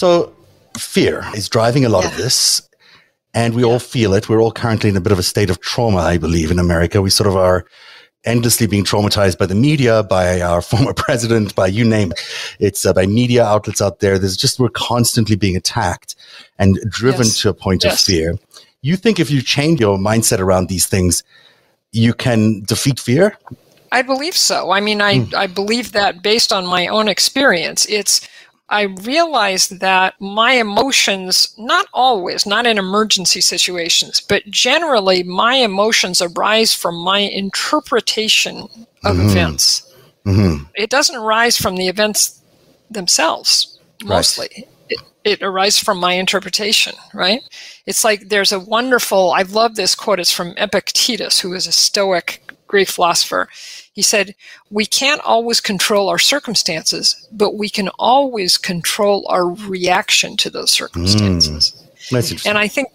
So, fear is driving a lot yeah. of this, and we yeah. all feel it. We're all currently in a bit of a state of trauma, I believe, in America. We sort of are endlessly being traumatized by the media, by our former president, by you name it. It's uh, by media outlets out there. There's just, we're constantly being attacked and driven yes. to a point yes. of fear. You think if you change your mindset around these things, you can defeat fear? I believe so. I mean, I, mm. I believe that based on my own experience. It's, I realized that my emotions, not always, not in emergency situations, but generally, my emotions arise from my interpretation of mm-hmm. events. Mm-hmm. It doesn't arise from the events themselves, mostly. Right. It, it arises from my interpretation, right? It's like there's a wonderful, I love this quote, it's from Epictetus, who is a Stoic Greek philosopher. He said, We can't always control our circumstances, but we can always control our reaction to those circumstances. Mm, and I think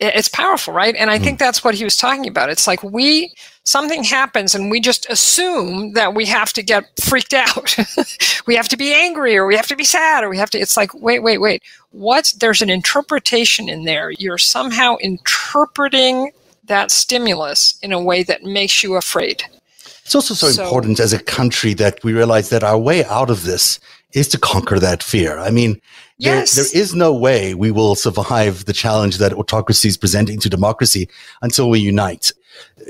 it's powerful, right? And I mm. think that's what he was talking about. It's like we, something happens and we just assume that we have to get freaked out. we have to be angry or we have to be sad or we have to, it's like, wait, wait, wait. What's, there's an interpretation in there. You're somehow interpreting that stimulus in a way that makes you afraid. It's also so, so, important as a country that we realize that our way out of this is to conquer that fear. I mean, yes. there, there is no way we will survive the challenge that autocracy is presenting to democracy until we unite.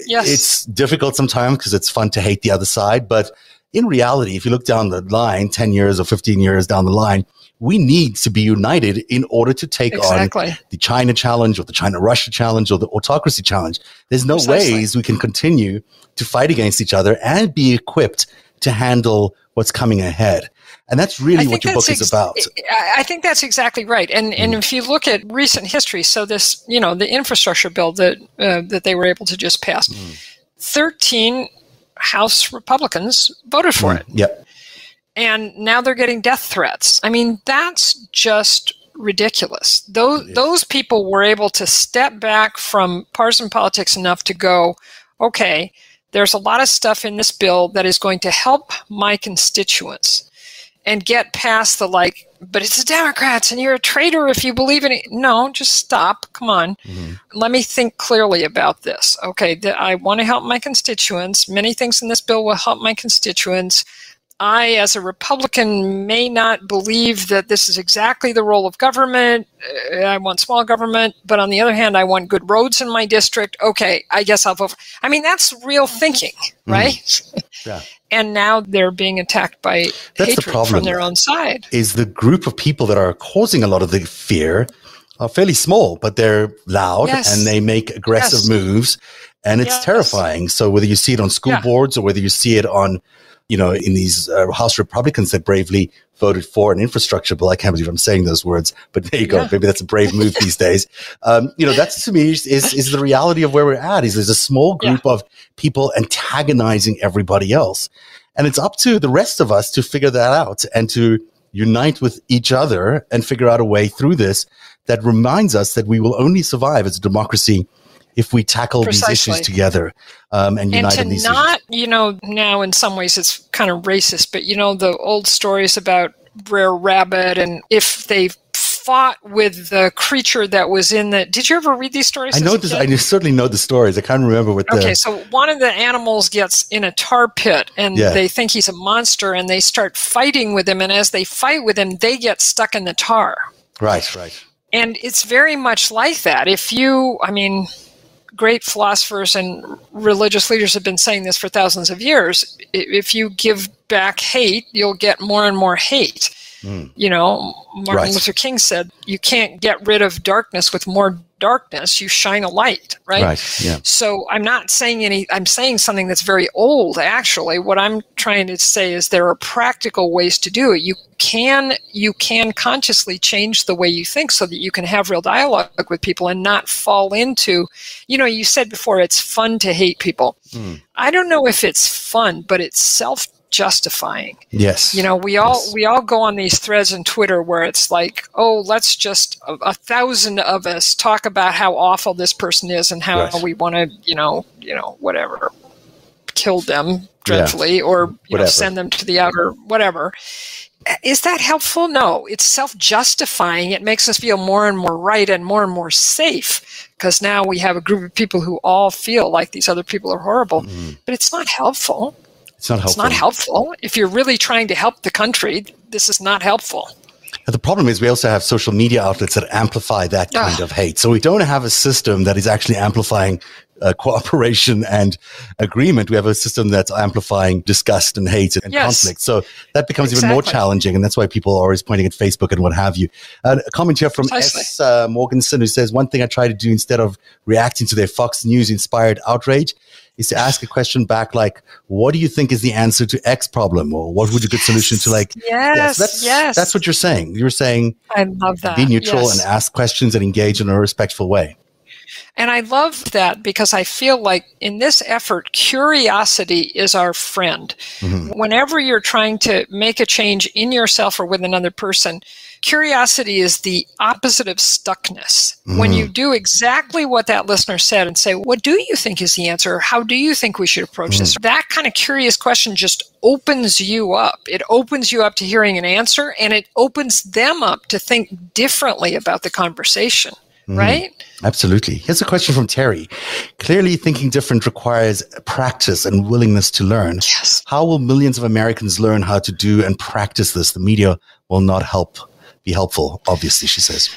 Yes. It's difficult sometimes because it's fun to hate the other side, but in reality, if you look down the line, 10 years or 15 years down the line, we need to be united in order to take exactly. on the China challenge or the China Russia challenge or the autocracy challenge. There's no Precisely. ways we can continue to fight against each other and be equipped to handle what's coming ahead. And that's really what your book ex- is about. I think that's exactly right. And mm. and if you look at recent history, so this you know the infrastructure bill that uh, that they were able to just pass, mm. thirteen House Republicans voted for mm. it. Yep and now they're getting death threats. I mean, that's just ridiculous. Those those people were able to step back from partisan politics enough to go, okay, there's a lot of stuff in this bill that is going to help my constituents and get past the like, but it's the Democrats and you're a traitor if you believe in it. No, just stop. Come on. Mm-hmm. Let me think clearly about this. Okay, I want to help my constituents. Many things in this bill will help my constituents I, as a Republican, may not believe that this is exactly the role of government. Uh, I want small government, but on the other hand, I want good roads in my district. Okay, I guess I'll vote. For, I mean, that's real thinking, mm-hmm. right? Mm. Yeah. and now they're being attacked by that's hatred the problem, from their own side. Is the group of people that are causing a lot of the fear are fairly small, but they're loud yes. and they make aggressive yes. moves, and it's yes. terrifying. So whether you see it on school yeah. boards or whether you see it on you know, in these uh, House Republicans that bravely voted for an infrastructure bill. I can't believe I'm saying those words, but there you go. Yeah. Maybe that's a brave move these days. Um, you know, that's to me is, is the reality of where we're at. Is there's a small group yeah. of people antagonizing everybody else, and it's up to the rest of us to figure that out and to unite with each other and figure out a way through this that reminds us that we will only survive as a democracy if we tackle Precisely. these issues together um, and unite in these and to these not, issues. you know, now in some ways it's kind of racist, but you know the old stories about Brer Rabbit and if they fought with the creature that was in the. Did you ever read these stories? I know this. I certainly know the stories. I can't remember what. The, okay, so one of the animals gets in a tar pit, and yeah. they think he's a monster, and they start fighting with him. And as they fight with him, they get stuck in the tar. Right. Right. And it's very much like that. If you, I mean, great philosophers and religious leaders have been saying this for thousands of years. If you give back hate, you'll get more and more hate. Mm. You know, Martin right. Luther King said, you can't get rid of darkness with more darkness, you shine a light, right? Right. Yeah. So I'm not saying any, I'm saying something that's very old, actually. What I'm trying to say is there are practical ways to do it. You can, you can consciously change the way you think so that you can have real dialogue with people and not fall into, you know, you said before it's fun to hate people. Mm. I don't know if it's fun, but it's self justifying. Yes. You know, we all yes. we all go on these threads on Twitter where it's like, oh, let's just a, a thousand of us talk about how awful this person is and how yes. we want to, you know, you know, whatever kill them dreadfully yeah. or know, send them to the outer whatever. Is that helpful? No, it's self justifying. It makes us feel more and more right and more and more safe because now we have a group of people who all feel like these other people are horrible. Mm. But it's not helpful. It's not helpful. It's not helpful. If you're really trying to help the country, this is not helpful. The problem is we also have social media outlets that amplify that kind of hate. So we don't have a system that is actually amplifying uh, cooperation and agreement. We have a system that's amplifying disgust and hate and yes. conflict. So that becomes exactly. even more challenging. And that's why people are always pointing at Facebook and what have you. Uh, a comment here from Precisely. S. Uh, Morganson who says, one thing I try to do instead of reacting to their Fox News inspired outrage is to ask a question back like, what do you think is the answer to X problem? Or what would be a good yes. solution to like, yes, yes, that's, yes. that's what you're saying. You're saying, I love that. Be neutral yes. and ask questions and engage in a respectful way. And I love that because I feel like in this effort, curiosity is our friend. Mm-hmm. Whenever you're trying to make a change in yourself or with another person, curiosity is the opposite of stuckness. Mm. When you do exactly what that listener said and say, What do you think is the answer? How do you think we should approach mm. this? That kind of curious question just opens you up. It opens you up to hearing an answer and it opens them up to think differently about the conversation. Mm, right? Absolutely. Here's a question from Terry. Clearly, thinking different requires practice and willingness to learn. Yes. How will millions of Americans learn how to do and practice this? The media will not help be helpful, obviously, she says.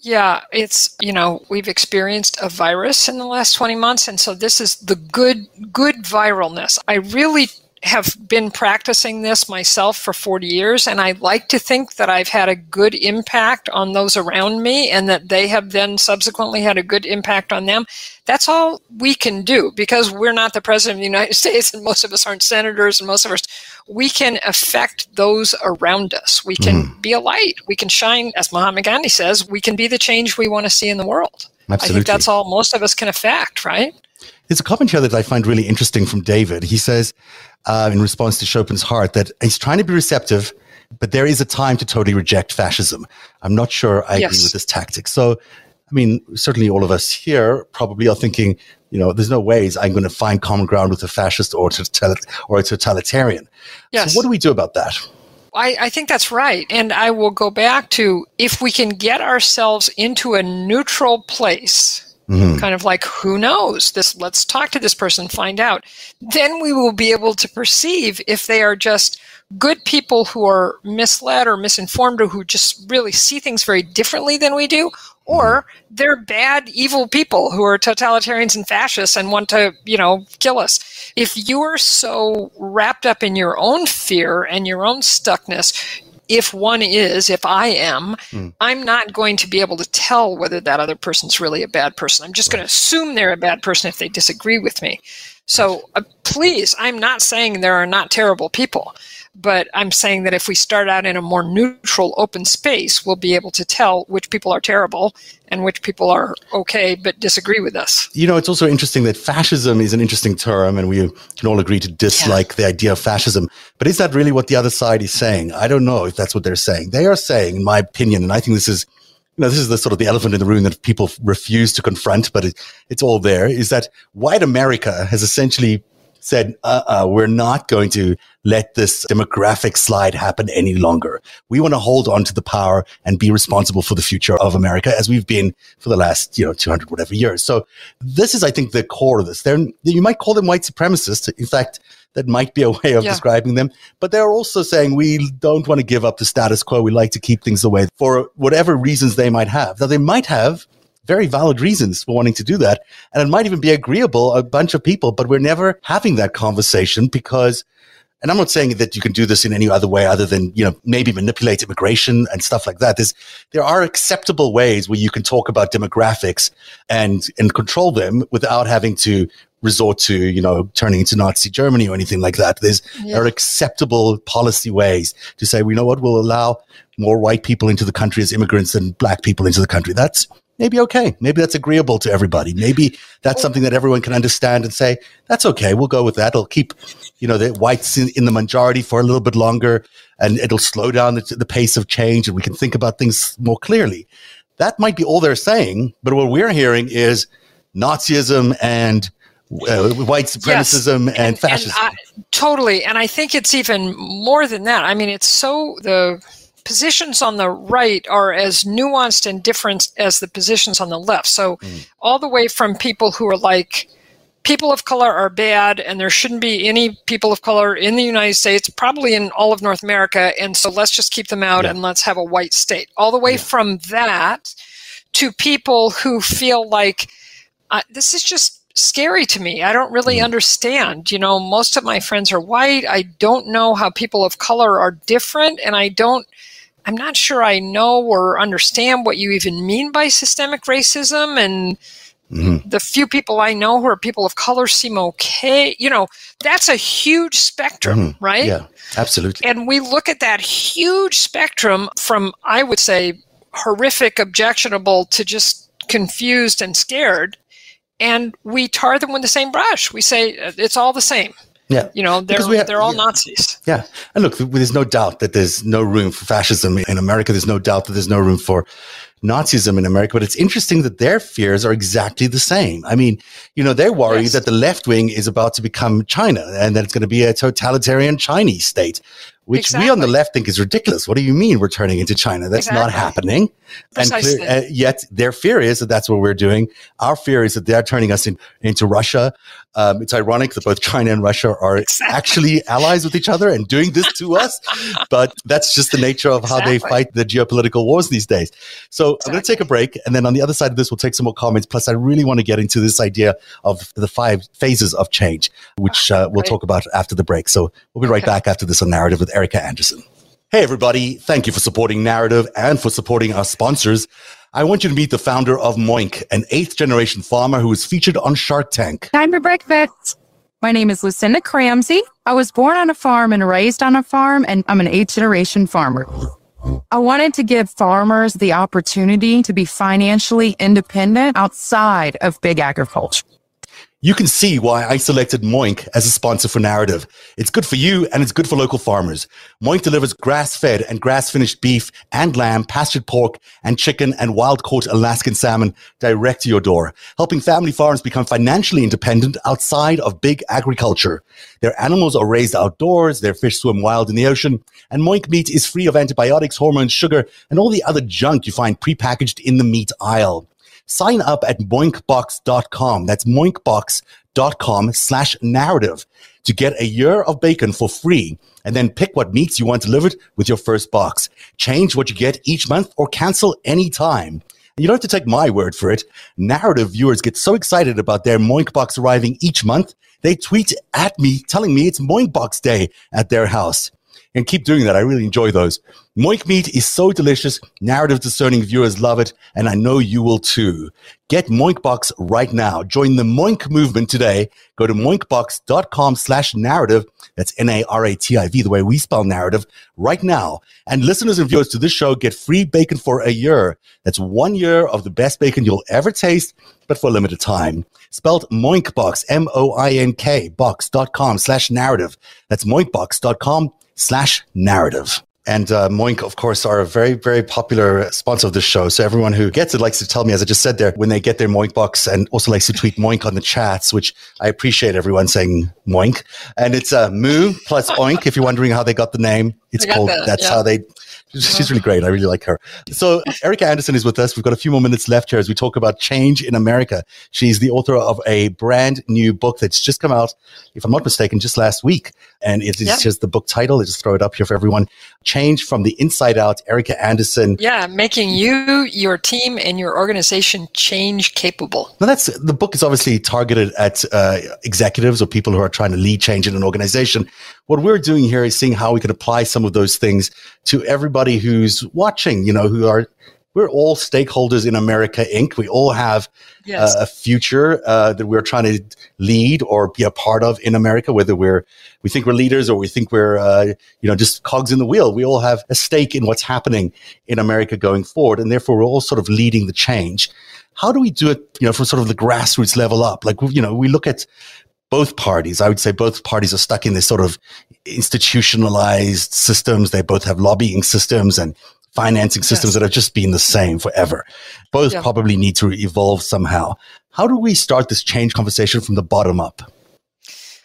Yeah, it's, you know, we've experienced a virus in the last 20 months. And so this is the good, good viralness. I really have been practicing this myself for 40 years, and I like to think that I've had a good impact on those around me and that they have then subsequently had a good impact on them. That's all we can do because we're not the president of the United States and most of us aren't senators and most of us, we can affect those around us. We can mm. be a light. We can shine, as Mahatma Gandhi says, we can be the change we want to see in the world. Absolutely. I think that's all most of us can affect, right? There's a comment here that I find really interesting from David. He says, uh, in response to Chopin's heart, that he's trying to be receptive, but there is a time to totally reject fascism. I'm not sure I yes. agree with this tactic. So, I mean, certainly all of us here probably are thinking, you know, there's no ways I'm going to find common ground with a fascist or, or a totalitarian. Yes. So, what do we do about that? I, I, think that's right. And I will go back to if we can get ourselves into a neutral place, Mm-hmm. Kind of like, who knows? This let's talk to this person, find out. Then we will be able to perceive if they are just good people who are misled or misinformed or who just really see things very differently than we do, or mm-hmm. they're bad, evil people who are totalitarians and fascists and want to, you know, kill us. If you are so wrapped up in your own fear and your own stuckness, if one is, if I am, mm. I'm not going to be able to tell whether that other person's really a bad person. I'm just right. going to assume they're a bad person if they disagree with me. So uh, please, I'm not saying there are not terrible people. But I'm saying that if we start out in a more neutral, open space, we'll be able to tell which people are terrible and which people are okay but disagree with us. You know, it's also interesting that fascism is an interesting term and we can all agree to dislike yeah. the idea of fascism. But is that really what the other side is saying? I don't know if that's what they're saying. They are saying, in my opinion, and I think this is you know, this is the sort of the elephant in the room that people refuse to confront, but it, it's all there, is that white America has essentially said, uh-uh, we're not going to let this demographic slide happen any longer. We want to hold on to the power and be responsible for the future of America as we've been for the last, you know, 200 whatever years. So this is, I think, the core of this. They're, you might call them white supremacists. In fact, that might be a way of yeah. describing them. But they're also saying we don't want to give up the status quo. We like to keep things the way for whatever reasons they might have. Now, they might have very valid reasons for wanting to do that. And it might even be agreeable, a bunch of people, but we're never having that conversation because and I'm not saying that you can do this in any other way other than, you know, maybe manipulate immigration and stuff like that. There's, there are acceptable ways where you can talk about demographics and, and control them without having to resort to, you know, turning into Nazi Germany or anything like that. There's, yeah. there are acceptable policy ways to say, well, you know what, we'll allow more white people into the country as immigrants than black people into the country. That's, maybe okay. Maybe that's agreeable to everybody. Maybe that's something that everyone can understand and say, that's okay. We'll go with that. It'll keep, you know, the whites in, in the majority for a little bit longer and it'll slow down the, the, pace of change and we can think about things more clearly. That might be all they're saying. But what we're hearing is Nazism and uh, white supremacism yes. and, and, fascism. And I, totally. And I think it's even more than that. I mean, it's so the positions on the right are as nuanced and different as the positions on the left. So, mm. all the way from people who are like, people of color are bad and there shouldn't be any people of color in the United States, probably in all of North America. And so let's just keep them out yeah. and let's have a white state. All the way yeah. from that to people who feel like uh, this is just scary to me. I don't really mm. understand. You know, most of my friends are white. I don't know how people of color are different. And I don't I'm not sure I know or understand what you even mean by systemic racism. And mm-hmm. the few people I know who are people of color seem okay. You know, that's a huge spectrum, mm-hmm. right? Yeah, absolutely. And we look at that huge spectrum from, I would say, horrific, objectionable to just confused and scared. And we tar them with the same brush. We say it's all the same. Yeah. You know, they're, have, they're all yeah. Nazis. Yeah. And look, there's no doubt that there's no room for fascism in America. There's no doubt that there's no room for Nazism in America. But it's interesting that their fears are exactly the same. I mean, you know, they're worried yes. that the left wing is about to become China and that it's going to be a totalitarian Chinese state which exactly. we on the left think is ridiculous. What do you mean we're turning into China? That's exactly. not happening. Precisely. And clear, uh, yet their fear is that that's what we're doing. Our fear is that they're turning us in, into Russia. Um, it's ironic that both China and Russia are exactly. actually allies with each other and doing this to us. but that's just the nature of how they fight the geopolitical wars these days. So I'm going to take a break. And then on the other side of this, we'll take some more comments. Plus, I really want to get into this idea of the five phases of change, which uh, we'll talk about after the break. So we'll be right okay. back after this on Narativ with Erika Andersen. Hey, everybody. Thank you for supporting Narativ and for supporting our sponsors. I want you to meet the founder of Moink, an eighth generation farmer who was featured on Shark Tank. Time for breakfast. My name is Lucinda Cramsey. I was born on a farm and raised on a farm, and I'm an eighth generation farmer. I wanted to give farmers the opportunity to be financially independent outside of big agriculture. You can see why I selected Moink as a sponsor for Narativ. It's good for you and it's good for local farmers. Moink delivers grass-fed and grass-finished beef and lamb, pastured pork and chicken and wild-caught Alaskan salmon direct to your door, helping family farms become financially independent outside of big agriculture. Their animals are raised outdoors, their fish swim wild in the ocean, and Moink meat is free of antibiotics, hormones, sugar, and all the other junk you find prepackaged in the meat aisle sign up at moinkbox.com. That's moinkbox.com slash narativ to get a year of bacon for free and then pick what meats you want delivered with your first box. Change what you get each month or cancel anytime. You don't have to take my word for it. Narativ viewers get so excited about their Moink box arriving each month, they tweet at me telling me it's Moink box day at their house and keep doing that. I really enjoy those. Moink meat is so delicious. Narativ discerning viewers love it, and I know you will too. Get Moinkbox right now. Join the Moink movement today. Go to moinkbox.com slash narativ. That's N-A-R-A-T-I-V, the way we spell narrative, right now. And listeners and viewers to this show get free bacon for a year. That's one year of the best bacon you'll ever taste, but for a limited time. Spelled Moinkbox, M-O-I-N-K, box.com slash narativ. That's moinkbox.com slash narativ. And uh, Moink, of course, are a very, very popular sponsor of this show. So everyone who gets it likes to tell me, as I just said there, when they get their Moink box and also likes to tweet Moink on the chats, which I appreciate everyone saying Moink. And it's uh, Moo plus Oink, if you're wondering how they got the name. It's called, that, that's yeah. how they She's really great. I really like her. So Erika Andersen is with us. We've got a few more minutes left here as we talk about change in America. She's the author of a brand new book that's just come out, if I'm not mistaken, just last week. And it is yep. just the book title. I just throw it up here for everyone. Change from the inside out. Erika Andersen. Yeah, making you, your team, and your organization change capable. Now that's the book is obviously targeted at uh, executives or people who are trying to lead change in an organization. What we're doing here is seeing how we can apply some of those things to everybody who's watching, you know, who are, we're all stakeholders in America Inc. We all have yes. uh, a future uh, that we're trying to lead or be a part of in America, whether we're, we think we're leaders or we think we're, uh, you know, just cogs in the wheel. We all have a stake in what's happening in America going forward. And therefore we're all sort of leading the change. How do we do it, you know, from sort of the grassroots level up? Like, you know, we look at both parties. I would say both parties are stuck in this sort of institutionalized systems. They both have lobbying systems and financing systems yes. that have just been the same forever. Both yeah. probably need to evolve somehow. How do we start this change conversation from the bottom up?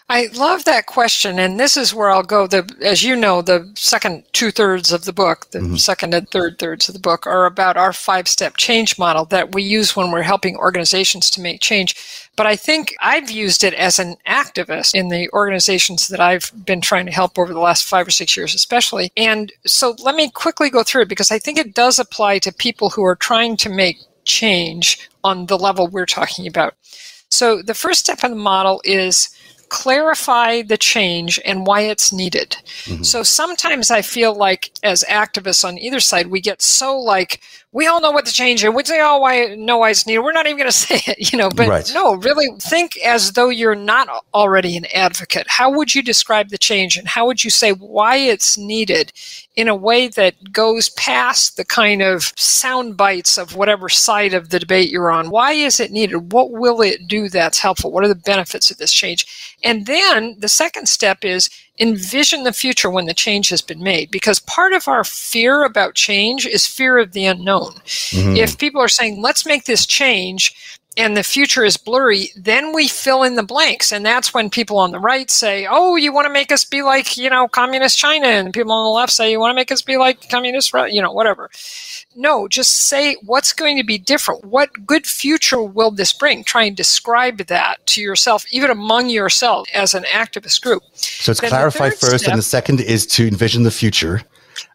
I love that question, and this is where I'll go. The as you know, the second two thirds of the book, the mm-hmm. second and third thirds of the book, are about our five step change model that we use when we're helping organizations to make change. But I think I've used it as an activist in the organizations that I've been trying to help over the last five or six years, especially. And so let me quickly go through it because I think it does apply to people who are trying to make change on the level we're talking about. So the first step in the model is clarify the change and why it's needed. Mm-hmm. So sometimes I feel like as activists on either side, we get so like, we all know what the change is. We say, oh, why, know why it's needed. We're not even going to say it, you know, but right. no, really think as though you're not already an advocate. How would you describe the change and how would you say why it's needed in a way that goes past the kind of sound bites of whatever side of the debate you're on. Why is it needed? What will it do that's helpful? What are the benefits of this change? And then the second step is envision the future when the change has been made because part of our fear about change is fear of the unknown. Mm-hmm. If people are saying, let's make this change, and the future is blurry, then we fill in the blanks. And that's when people on the right say, oh, you want to make us be like, you know, communist China. And people on the left say, you want to make us be like communist, you know, whatever. No, just say what's going to be different. What good future will this bring? Try and describe that to yourself, even among yourself as an activist group. So it's then clarify first, step, and the second is to envision the future.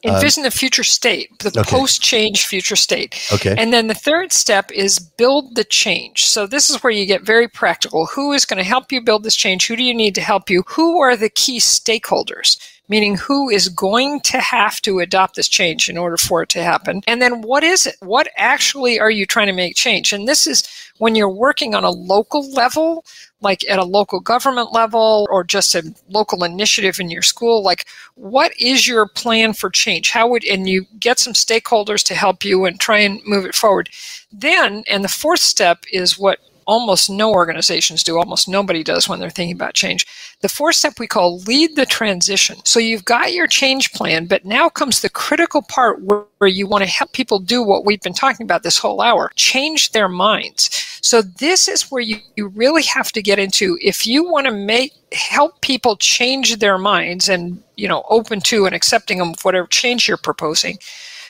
Envision uh, the future state, the okay. post change future state. Okay. And then the third step is build the change. So this is where you get very practical. Who is going to help you build this change? Who do you need to help you? Who are the key stakeholders? Meaning, who is going to have to adopt this change in order for it to happen? And then, what is it? What actually are you trying to make change? And this is when you're working on a local level, like at a local government level or just a local initiative in your school like what is your plan for change how would and you get some stakeholders to help you and try and move it forward then and the fourth step is what almost no organizations do, almost nobody does when they're thinking about change. The fourth step we call lead the transition. So you've got your change plan, but now comes the critical part where, you want to help people do what we've been talking about this whole hour change their minds. So this is where you, you really have to get into if you want to make help people change their minds and you know open to and accepting of whatever change you're proposing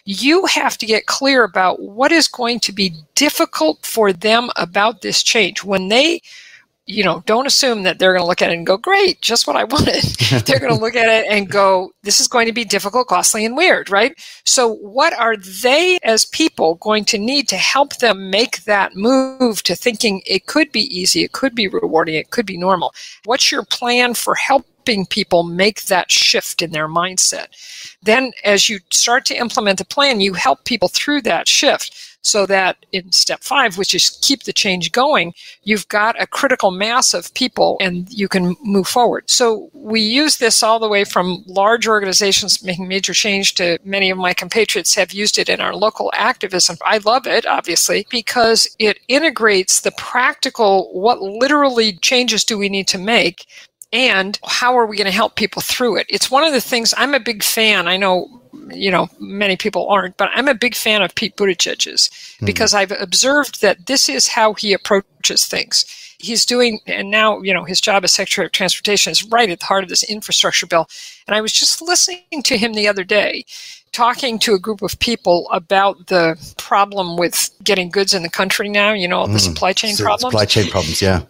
you have to get clear about what is going to be difficult for them about this change. When they you know, don't assume that they're going to look at it and go, great, just what I wanted. they're going to look at it and go, this is going to be difficult, costly, and weird, right? So, what are they as people going to need to help them make that move to thinking it could be easy, it could be rewarding, it could be normal? What's your plan for helping people make that shift in their mindset? Then, as you start to implement the plan, you help people through that shift so that in step five, which is keep the change going, you've got a critical mass of people and you can move forward. So we use this all the way from large organizations making major change to many of my compatriots have used it in our local activism. I love it, obviously, because it integrates the practical, what literally changes do we need to make and how are we going to help people through it? It's one of the things I'm a big fan. I know, you know, many people aren't, but I'm a big fan of Pete Buttigieg's mm-hmm. because I've observed that this is how he approaches things. He's doing, and now, you know, his job as Secretary of Transportation is right at the heart of this infrastructure bill. And I was just listening to him the other day talking to a group of people about the problem with getting goods in the country now, you know, the mm. supply chain so problems. Supply chain problems, yeah.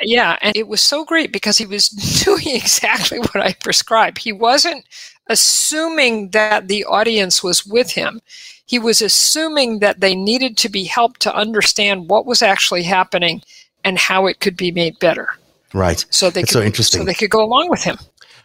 Yeah, and it was so great because he was doing exactly what I prescribed. He wasn't assuming that the audience was with him. He was assuming that they needed to be helped to understand what was actually happening and how it could be made better. Right. So they could, so interesting. So they could go along with him.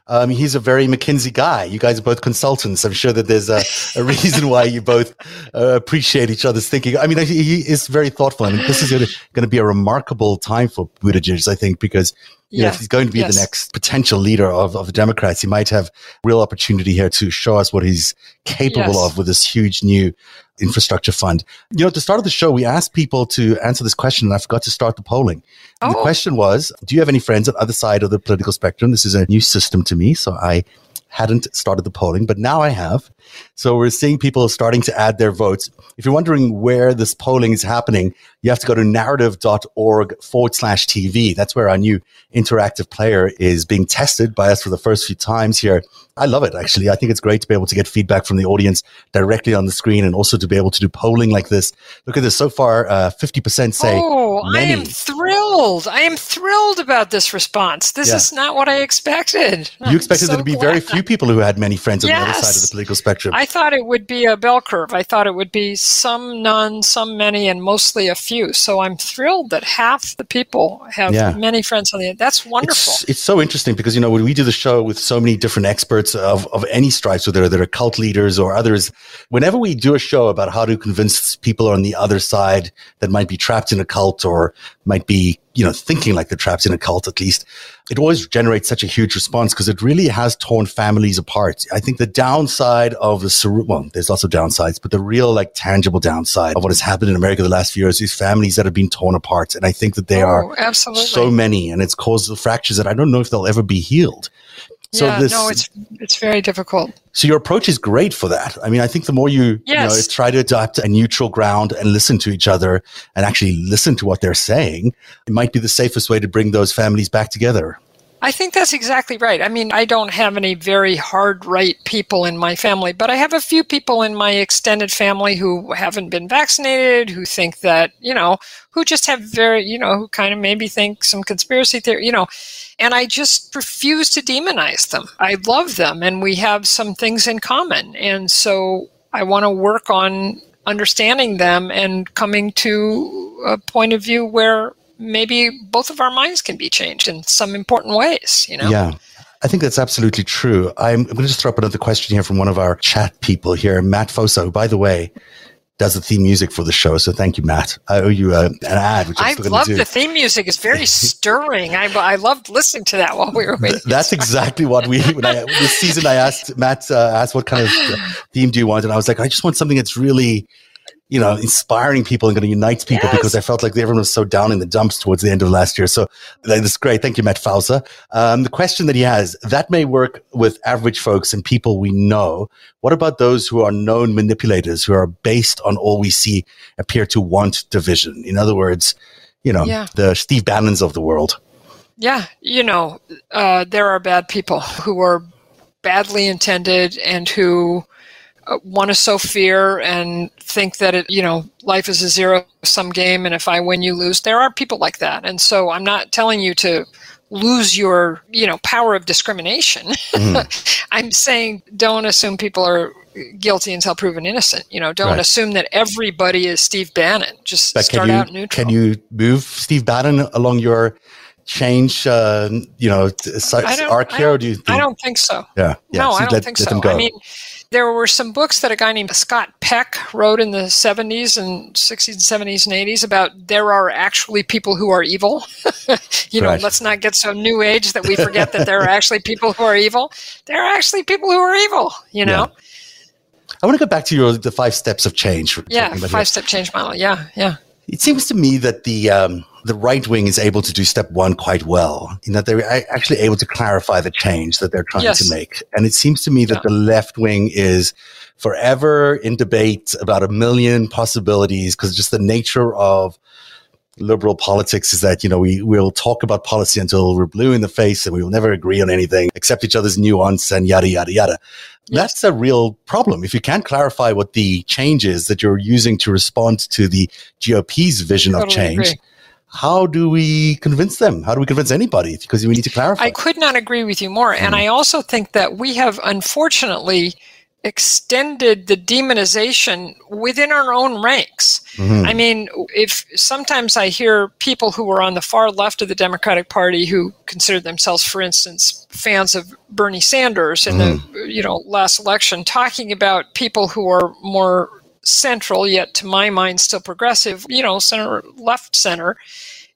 Um, he's a very McKinsey guy. You guys are both consultants. I'm sure that there's a, a reason why you both uh, appreciate each other's thinking. I mean, he is very thoughtful. I mean, this is going to be a remarkable time for Buttigieg, I think, because you yeah. know, if he's going to be yes. the next potential leader of, of the Democrats, he might have real opportunity here to show us what he's capable yes. of with this huge new infrastructure fund. You know, at the start of the show, we asked people to answer this question, and I forgot to start the polling. Oh. The question was, do you have any friends on the other side of the political spectrum? This is a new system to me, so I hadn't started the polling, but now I have. So we're seeing people starting to add their votes. If you're wondering where this polling is happening, you have to go to narativ.org forward slash TV. That's where our new interactive player is being tested by us for the first few times here. I love it, actually. I think it's great to be able to get feedback from the audience directly on the screen and also to be able to do polling like this. Look at this. So far, uh, 50% say. Oh, many. I am thrilled. I am thrilled about this response. This yeah. is not what I expected. You expected so there to be glad. very few people who had many friends on yes. the other side of the political spectrum. I thought it would be a bell curve. I thought it would be some, none, some, many, and mostly a few. So I'm thrilled that half the people have yeah. many friends on the. That's wonderful. It's, it's, so interesting because you know when we do the show with so many different experts of, of any stripes, whether they're cult leaders or others, whenever we do a show about how to convince people on the other side that might be trapped in a cult or might be you know, thinking like the traps in a cult at least, it always generates such a huge response because it really has torn families apart. I think the downside of the, well, there's also downsides, but the real like tangible downside of what has happened in America the last few years is families that have been torn apart. And I think that they oh, are absolutely. so many and it's caused the fractures that I don't know if they'll ever be healed. So yeah, this, no, it's it's very difficult. So your approach is great for that. I mean, I think the more you, yes. you know, try to adopt a neutral ground and listen to each other and actually listen to what they're saying, it might be the safest way to bring those families back together. I think that's exactly right. I mean, I don't have any very hard right people in my family, but I have a few people in my extended family who haven't been vaccinated, who think that, you know, who just have very, you know, who kind of maybe think some conspiracy theory, you know, and I just refuse to demonize them. I love them and we have some things in common. And so I want to work on understanding them and coming to a point of view where maybe both of our minds can be changed in some important ways, you know? Yeah. I think that's absolutely true. I'm, going to just throw up another question here from one of our chat people here, Matt Foso. by the way, does the theme music for the show. So thank you, Matt. I owe you a, an ad. Which I love the theme music. It's very stirring. I, I loved listening to that while we were waiting. That's exactly what we, when I, this season I asked, Matt uh, asked what kind of theme do you want? And I was like, I just want something that's really you know, inspiring people and going to unite people yes. because I felt like everyone was so down in the dumps towards the end of last year. So that's great. Thank you, Matt Fauser. Um, the question that he has, that may work with average folks and people we know. What about those who are known manipulators who are based on all we see appear to want division? In other words, you know, yeah. the Steve Bannons of the world. Yeah. You know, uh, there are bad people who are badly intended and who uh, want to sow fear and think that it, you know, life is a zero sum game and if I win, you lose. There are people like that. And so I'm not telling you to lose your, you know, power of discrimination. Mm. I'm saying don't assume people are guilty until proven innocent. You know, don't right. assume that everybody is Steve Bannon. Just but start you, out neutral. Can you move Steve Bannon along your change, uh, you know, arc here? Or do you? Think, I don't think so. Yeah. yeah. No, so I don't let, think so. I mean, there were some books that a guy named Scott Peck wrote in the 70s and 60s and 70s and 80s about there are actually people who are evil. you know, let's not get so new age that we forget that there are actually people who are evil. There are actually people who are evil, you know. Yeah. I want to go back to your the five steps of change. Yeah, five step change model. Yeah, yeah. It seems to me that the um, the right wing is able to do step one quite well in that they're actually able to clarify the change that they're trying yes. to make. And it seems to me that yeah. the left wing is forever in debate about a million possibilities because just the nature of liberal politics is that, you know, we will talk about policy until we're blue in the face and we will never agree on anything, accept each other's nuance and yada, yada, yada. Yes. That's a real problem. If you can't clarify what the change is that you're using to respond to the GOP's vision totally of change, agree how do we convince them? How do we convince anybody? Because we need to clarify. I could not agree with you more. Mm. And I also think that we have unfortunately extended the demonization within our own ranks. Mm-hmm. I mean, if sometimes I hear people who are on the far left of the Democratic Party who consider themselves, for instance, fans of Bernie Sanders in mm-hmm. the you know last election, talking about people who are more central, yet to my mind still progressive, you know, center, left center.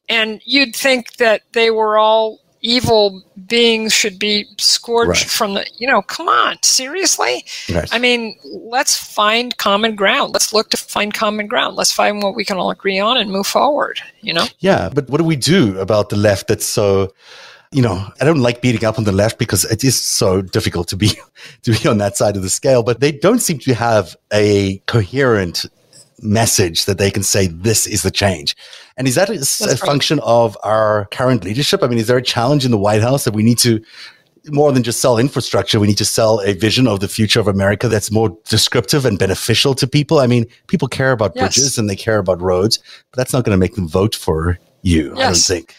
And you'd think that they were all evil beings should be scorched right. from the, you know, come on, seriously? Right. I mean, let's find common ground. Let's look to find common ground. Let's find what we can all agree on and move forward, you know? Yeah, but what do we do about the left that's so you know, I don't like beating up on the left because it is so difficult to be to be on that side of the scale. But they don't seem to have a coherent message that they can say this is the change. And is that a, a function of our current leadership? I mean, is there a challenge in the White House that we need to more than just sell infrastructure, we need to sell a vision of the future of America that's more descriptive and beneficial to people. I mean, people care about yes. bridges and they care about roads, but that's not going to make them vote for you, yes. I don't think.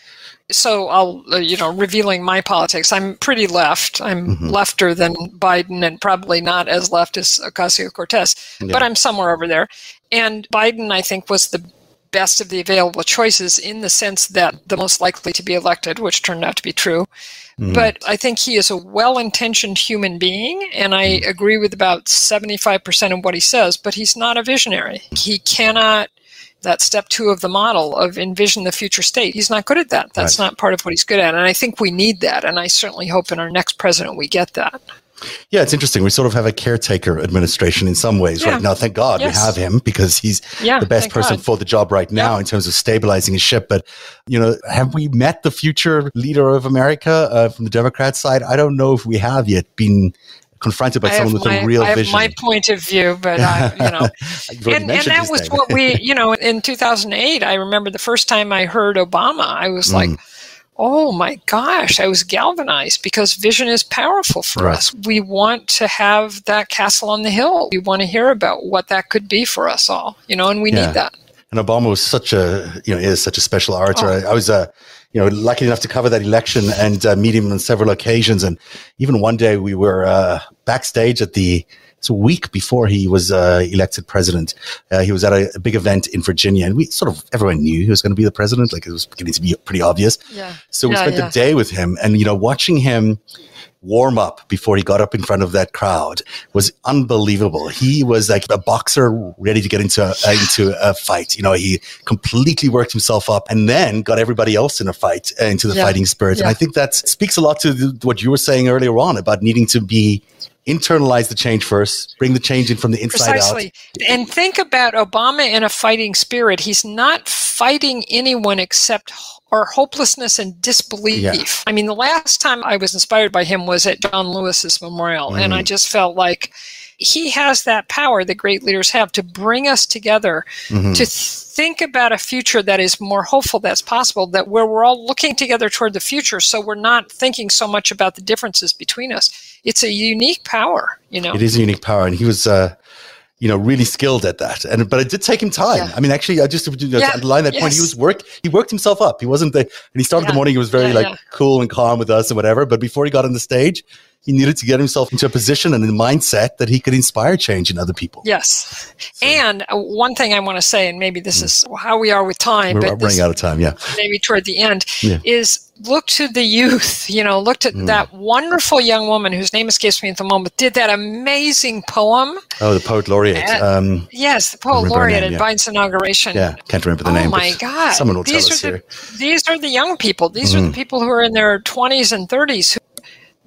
So I'll, uh, you know, revealing my politics. I'm pretty left. I'm mm-hmm. lefter than Biden and probably not as left as Ocasio Cortez, yeah. but I'm somewhere over there. And Biden, I think, was the best of the available choices in the sense that the most likely to be elected, which turned out to be true. Mm. But I think he is a well intentioned human being, and I mm. agree with about 75% of what he says, but he's not a visionary. He cannot, that step two of the model of envision the future state, he's not good at that. That's right. not part of what he's good at. And I think we need that. And I certainly hope in our next president we get that. Yeah, it's interesting. We sort of have a caretaker administration in some ways yeah. right now. Thank God yes. we have him because he's yeah, the best person God. for the job right now yeah. in terms of stabilizing his ship. But, you know, have we met the future leader of America uh, from the Democrat side? I don't know if we have yet been confronted by I someone with my, a real I have vision. My point of view, but I, you know, and, and, that was what we, you know, in 2008. I remember the first time I heard Obama, I was mm. like oh my gosh, I was galvanized because vision is powerful for right. us. We want to have that castle on the hill. We want to hear about what that could be for us all, you know, and we yeah. need that. And Obama was such a, you know, is such a special orator. Oh. I, I, was, uh, you know, lucky enough to cover that election and uh, meet him on several occasions. And even one day we were uh, backstage at the it's a week before he was uh, elected president. Uh, he was at a, a, big event in Virginia, and we sort of everyone knew he was going to be the president. Like it was beginning to be pretty obvious. Yeah. So we yeah, spent yeah. the day with him, and you know, watching him warm up before he got up in front of that crowd was unbelievable. He was like a boxer ready to get into a, into a fight. You know, he completely worked himself up and then got everybody else in a fight uh, into the yeah. fighting spirit. Yeah. And I think that speaks a lot to the, what you were saying earlier on about needing to be internalize the change first, bring the change in from the inside Precisely. out. And think about Obama in a fighting spirit. He's not fighting anyone except our hopelessness and disbelief. Yeah. I mean, the last time I was inspired by him was at John Lewis's memorial, mm. and I mm. just felt like he has that power that great leaders have to bring us together mm-hmm. to think about a future that is more hopeful that's possible that where we're all looking together toward the future so we're not thinking so much about the differences between us it's a unique power you know it is a unique power and he was uh you know, really skilled at that. And but it did take him time. Yeah. I mean, actually, I just to yeah. underline that yes. point. He was work. He worked himself up. He wasn't the. And he started yeah. the morning. He was very like cool and calm with us and whatever. But before he got on the stage, he needed to get himself into a position and a mindset that he could inspire change in other people. Yes. So. And uh, one thing I want to say, and maybe this mm. is how we are with time, We're but running out of time, yeah. Maybe toward the end, yeah. is look to the youth, you know, looked at mm. that wonderful young woman whose name escapes me at the moment, did that amazing poem. Oh, the poet laureate. At, um, yes, the poet laureate name, at yeah. Biden's inauguration. Yeah, can't remember the oh name. Oh my God. Someone will these tell us the, here. These are the young people. These mm. are the mm. people who are in their 20s and 30s who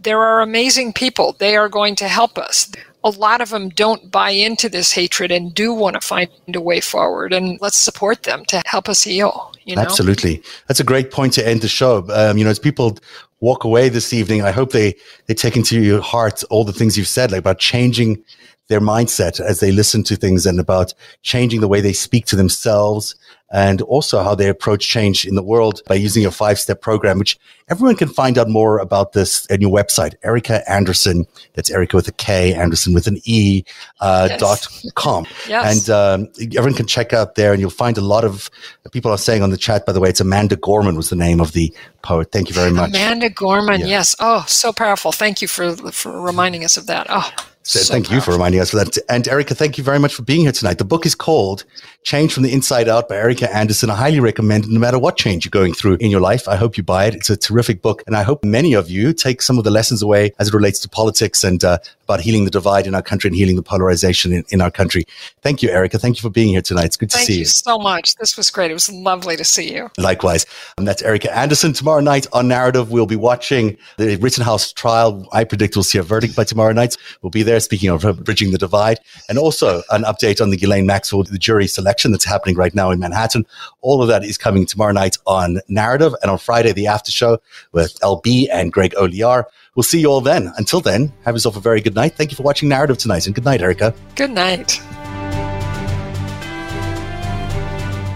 there are amazing people. They are going to help us. A lot of them don't buy into this hatred and do want to find a way forward. And let's support them to help us heal. You know? Absolutely. That's a great point to end the show. Um, you know, as people walk away this evening, I hope they, they take into your heart all the things you've said, like about changing their mindset as they listen to things and about changing the way they speak to themselves and also how they approach change in the world by using a five step program, which everyone can find out more about this at your website, Erika Andersen. That's Erika with a K, Andersen with an E, uh, yes. dot com. yes. And um, everyone can check out there and you'll find a lot of people are saying on the chat, by the way, it's Amanda Gorman was the name of the poet. Thank you very much. Amanda Gorman. Yeah. Yes. Oh, so powerful. Thank you for, for reminding us of that. Oh, so, so thank powerful. you for reminding us of that. And Erika, thank you very much for being here tonight. The book is called Change from the Inside Out by Erika Andersen. I highly recommend it no matter what change you're going through in your life. I hope you buy it. It's a terrific book. And I hope many of you take some of the lessons away as it relates to politics and uh, about healing the divide in our country and healing the polarization in, in our country. Thank you, Erika. Thank you for being here tonight. It's good to thank see you. you so much. This was great. It was lovely to see you. Likewise. And that's Erika Andersen. Tomorrow night on Narativ, we'll be watching the Rittenhouse trial. I predict we'll see a verdict by tomorrow night. We'll be there. Speaking of bridging the divide, and also an update on the Ghislaine Maxwell the jury selection that's happening right now in Manhattan. All of that is coming tomorrow night on Narativ, and on Friday the after show with LB and Greg Olear. We'll see you all then. Until then, have yourself a very good night. Thank you for watching Narativ tonight, and good night, Erika. Good night.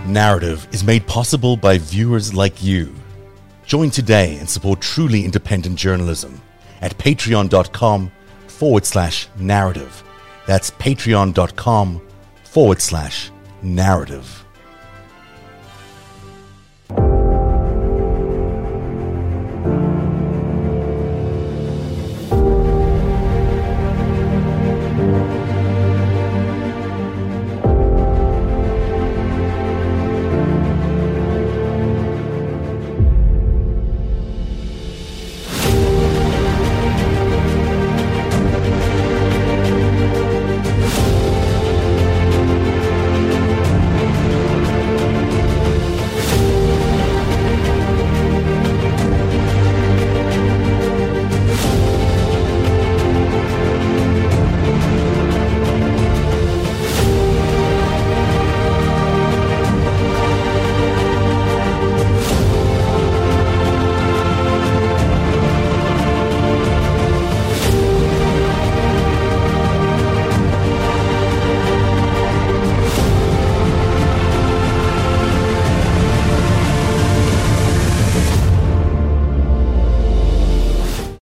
Narativ is made possible by viewers like you. Join today and support truly independent journalism at patreon.com forward slash narativ. That's patreon.com forward slash narativ.